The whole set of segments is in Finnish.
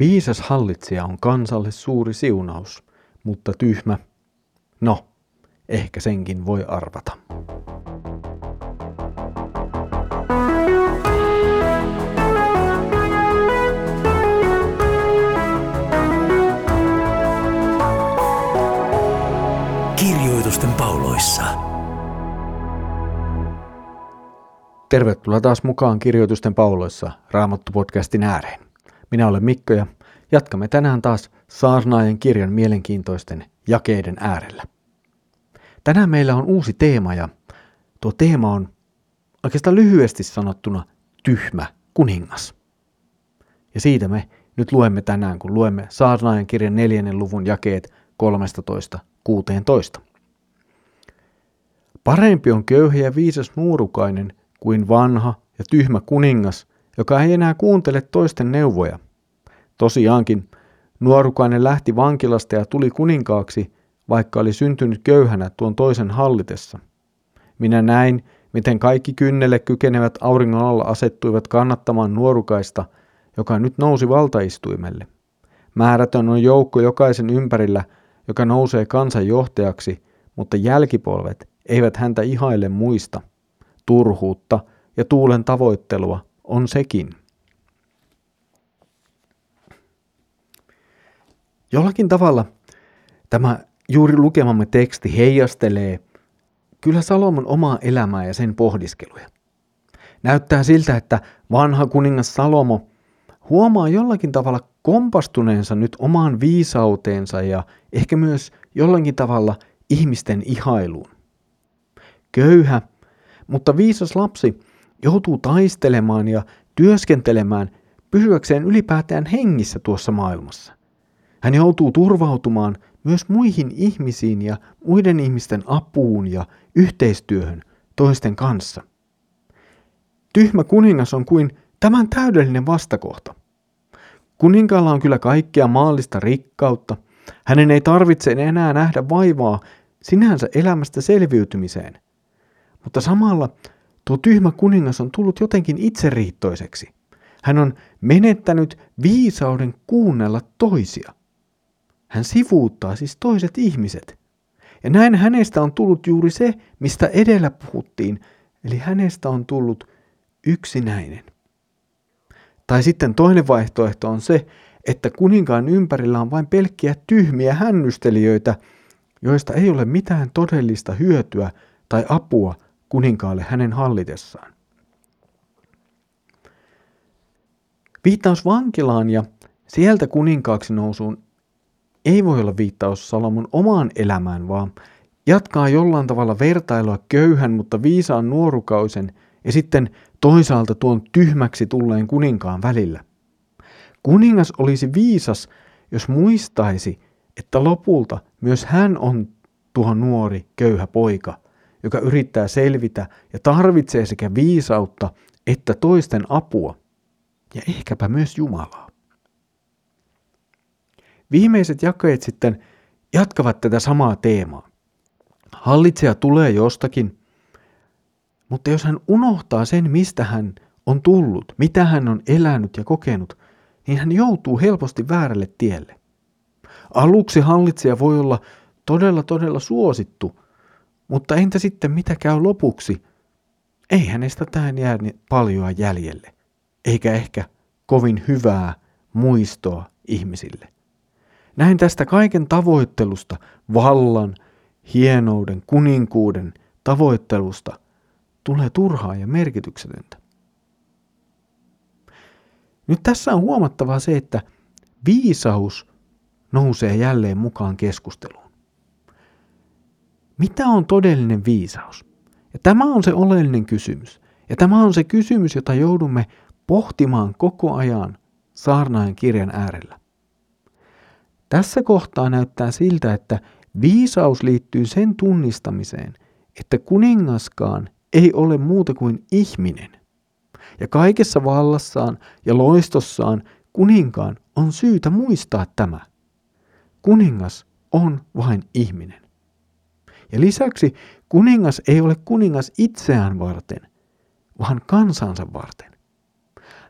Viisas hallitsija on kansalle suuri siunaus, mutta tyhmä, no, ehkä senkin voi arvata. Kirjoitusten pauloissa. Tervetuloa taas mukaan Kirjoitusten pauloissa Raamattu-podcastin ääreen. Minä olen Mikko ja jatkamme tänään taas Saarnaajan kirjan mielenkiintoisten jakeiden äärellä. Tänään meillä on uusi teema ja tuo teema on oikeastaan lyhyesti sanottuna tyhmä kuningas. Ja siitä me nyt luemme tänään, kun luemme Saarnaajan kirjan neljännen luvun jakeet 13-16. Parempi on köyhä ja viisas nuorukainen kuin vanha ja tyhmä kuningas, joka ei enää kuuntele toisten neuvoja. Tosiaankin, nuorukainen lähti vankilasta ja tuli kuninkaaksi, vaikka oli syntynyt köyhänä tuon toisen hallitessa. Minä näin, miten kaikki kynnelle kykenevät auringon alla asettuivat kannattamaan nuorukaista, joka nyt nousi valtaistuimelle. Määrätön on joukko jokaisen ympärillä, joka nousee kansan johtajaksi, mutta jälkipolvet eivät häntä ihaille muista. Turhuutta ja tuulen tavoittelua on sekin. Jollakin tavalla tämä juuri lukemamme teksti heijastelee kyllä Salomon omaa elämää ja sen pohdiskeluja. Näyttää siltä, että vanha kuningas Salomo huomaa jollakin tavalla kompastuneensa nyt omaan viisauteensa ja ehkä myös jollakin tavalla ihmisten ihailuun. Köyhä, mutta viisas lapsi joutuu taistelemaan ja työskentelemään pysyäkseen ylipäätään hengissä tuossa maailmassa. Hän joutuu turvautumaan myös muihin ihmisiin ja muiden ihmisten apuun ja yhteistyöhön toisten kanssa. Tyhmä kuningas on kuin tämän täydellinen vastakohta. Kuninkaalla on kyllä kaikkea maallista rikkautta. Hänen ei tarvitse enää nähdä vaivaa sinänsä elämästä selviytymiseen. Mutta samalla tuo tyhmä kuningas on tullut jotenkin itseriittoiseksi. Hän on menettänyt viisauden kuunnella toisia. Hän sivuuttaa siis toiset ihmiset. Ja näin hänestä on tullut juuri se, mistä edellä puhuttiin, eli hänestä on tullut yksinäinen. Tai sitten toinen vaihtoehto on se, että kuninkaan ympärillä on vain pelkkiä tyhmiä hännystelijöitä, joista ei ole mitään todellista hyötyä tai apua kuninkaalle hänen hallitessaan. Viittaus vankilaan ja sieltä kuninkaaksi nousuun ei voi olla viittaus Salomon omaan elämään, vaan jatkaa jollain tavalla vertailua köyhän, mutta viisaan nuorukausen ja sitten toisaalta tuon tyhmäksi tulleen kuninkaan välillä. Kuningas olisi viisas, jos muistaisi, että lopulta myös hän on tuo nuori köyhä poika, joka yrittää selvitä ja tarvitsee sekä viisautta että toisten apua ja ehkäpä myös Jumalaa. Viimeiset jakeet sitten jatkavat tätä samaa teemaa. Hallitsija tulee jostakin, mutta jos hän unohtaa sen, mistä hän on tullut, mitä hän on elänyt ja kokenut, niin hän joutuu helposti väärälle tielle. Aluksi hallitsija voi olla todella todella suosittu, mutta entä sitten mitä käy lopuksi? Ei hänestä tähän jää paljon jäljelle, eikä ehkä kovin hyvää muistoa ihmisille. Näin tästä kaiken tavoittelusta, vallan, hienouden, kuninkuuden tavoittelusta tulee turhaa ja merkityksetöntä. Nyt tässä on huomattavaa se, että viisaus nousee jälleen mukaan keskusteluun. Mitä on todellinen viisaus? Ja tämä on se oleellinen kysymys. Ja tämä on se kysymys, jota joudumme pohtimaan koko ajan saarnaajan kirjan äärellä. Tässä kohtaa näyttää siltä, että viisaus liittyy sen tunnistamiseen, että kuningaskaan ei ole muuta kuin ihminen. Ja kaikessa vallassaan ja loistossaan kuninkaan on syytä muistaa tämä. Kuningas on vain ihminen. Ja lisäksi kuningas ei ole kuningas itseään varten, vaan kansansa varten.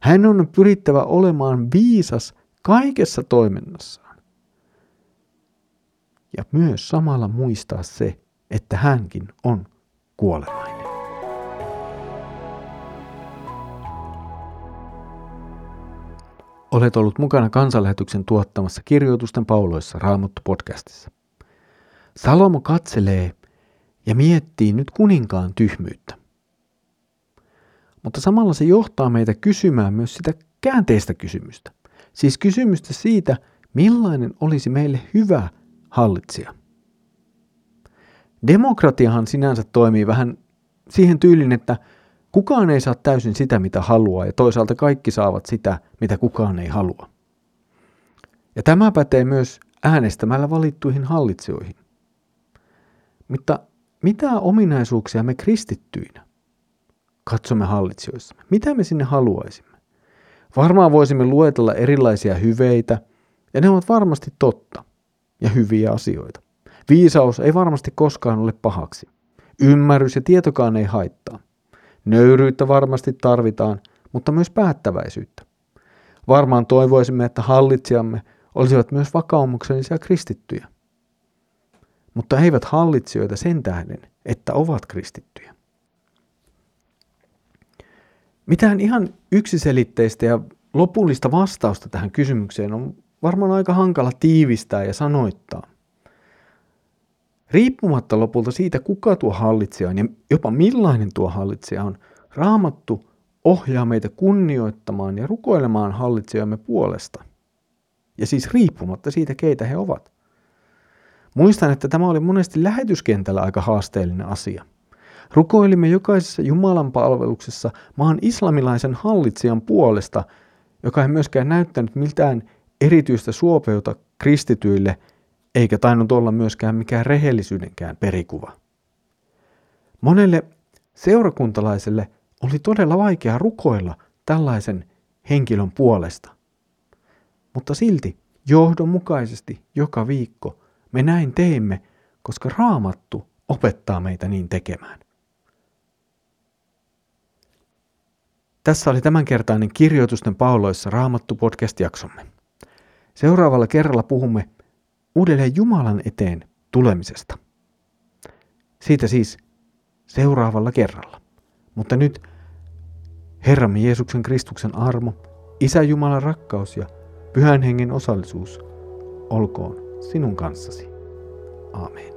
Hän on pyrittävä olemaan viisas kaikessa toiminnassaan. Ja myös samalla muistaa se, että hänkin on kuolemainen. Olet ollut mukana kansanlähetyksen tuottamassa kirjoitusten pauloissa Raamattu-podcastissa. Salomo katselee ja miettii nyt kuninkaan tyhmyyttä. Mutta samalla se johtaa meitä kysymään myös sitä käänteistä kysymystä. Siis kysymystä siitä, millainen olisi meille hyvä hallitsija. Demokratiahan sinänsä toimii vähän siihen tyylin, että kukaan ei saa täysin sitä, mitä haluaa, ja toisaalta kaikki saavat sitä, mitä kukaan ei halua. Ja tämä pätee myös äänestämällä valittuihin hallitsijoihin. Mutta mitä ominaisuuksia me kristittyinä katsomme hallitsijoissamme? Mitä me sinne haluaisimme? Varmaan voisimme luetella erilaisia hyveitä, ja ne ovat varmasti totta ja hyviä asioita. Viisaus ei varmasti koskaan ole pahaksi. Ymmärrys ja tietokaan ei haittaa. Nöyryyttä varmasti tarvitaan, mutta myös päättäväisyyttä. Varmaan toivoisimme, että hallitsijamme olisivat myös vakaumuksellisia kristittyjä. Mutta eivät hallitsijoita sen tähden, että ovat kristittyjä. Mitään ihan yksiselitteistä ja lopullista vastausta tähän kysymykseen on varmaan aika hankala tiivistää ja sanoittaa. Riippumatta lopulta siitä, kuka tuo hallitsija on ja jopa millainen tuo hallitsija on, raamattu ohjaa meitä kunnioittamaan ja rukoilemaan hallitsijamme puolesta. Ja siis riippumatta siitä, keitä he ovat. Muistan, että tämä oli monesti lähetyskentällä aika haasteellinen asia. Rukoilimme jokaisessa Jumalan palveluksessa maan islamilaisen hallitsijan puolesta, joka ei myöskään näyttänyt miltään erityistä suopeuta kristityille – eikä tainnut olla myöskään mikään rehellisyydenkään perikuva. Monelle seurakuntalaiselle oli todella vaikea rukoilla tällaisen henkilön puolesta. Mutta silti johdonmukaisesti joka viikko me näin teemme, koska raamattu opettaa meitä niin tekemään. Tässä oli tämänkertainen kirjoitusten pauloissa Raamattu podcast-jaksomme. Seuraavalla kerralla puhumme uudelleen Jumalan eteen tulemisesta. Siitä siis seuraavalla kerralla. Mutta nyt Herramme Jeesuksen Kristuksen armo, Isä Jumalan rakkaus ja Pyhän Hengen osallisuus olkoon sinun kanssasi. Amen.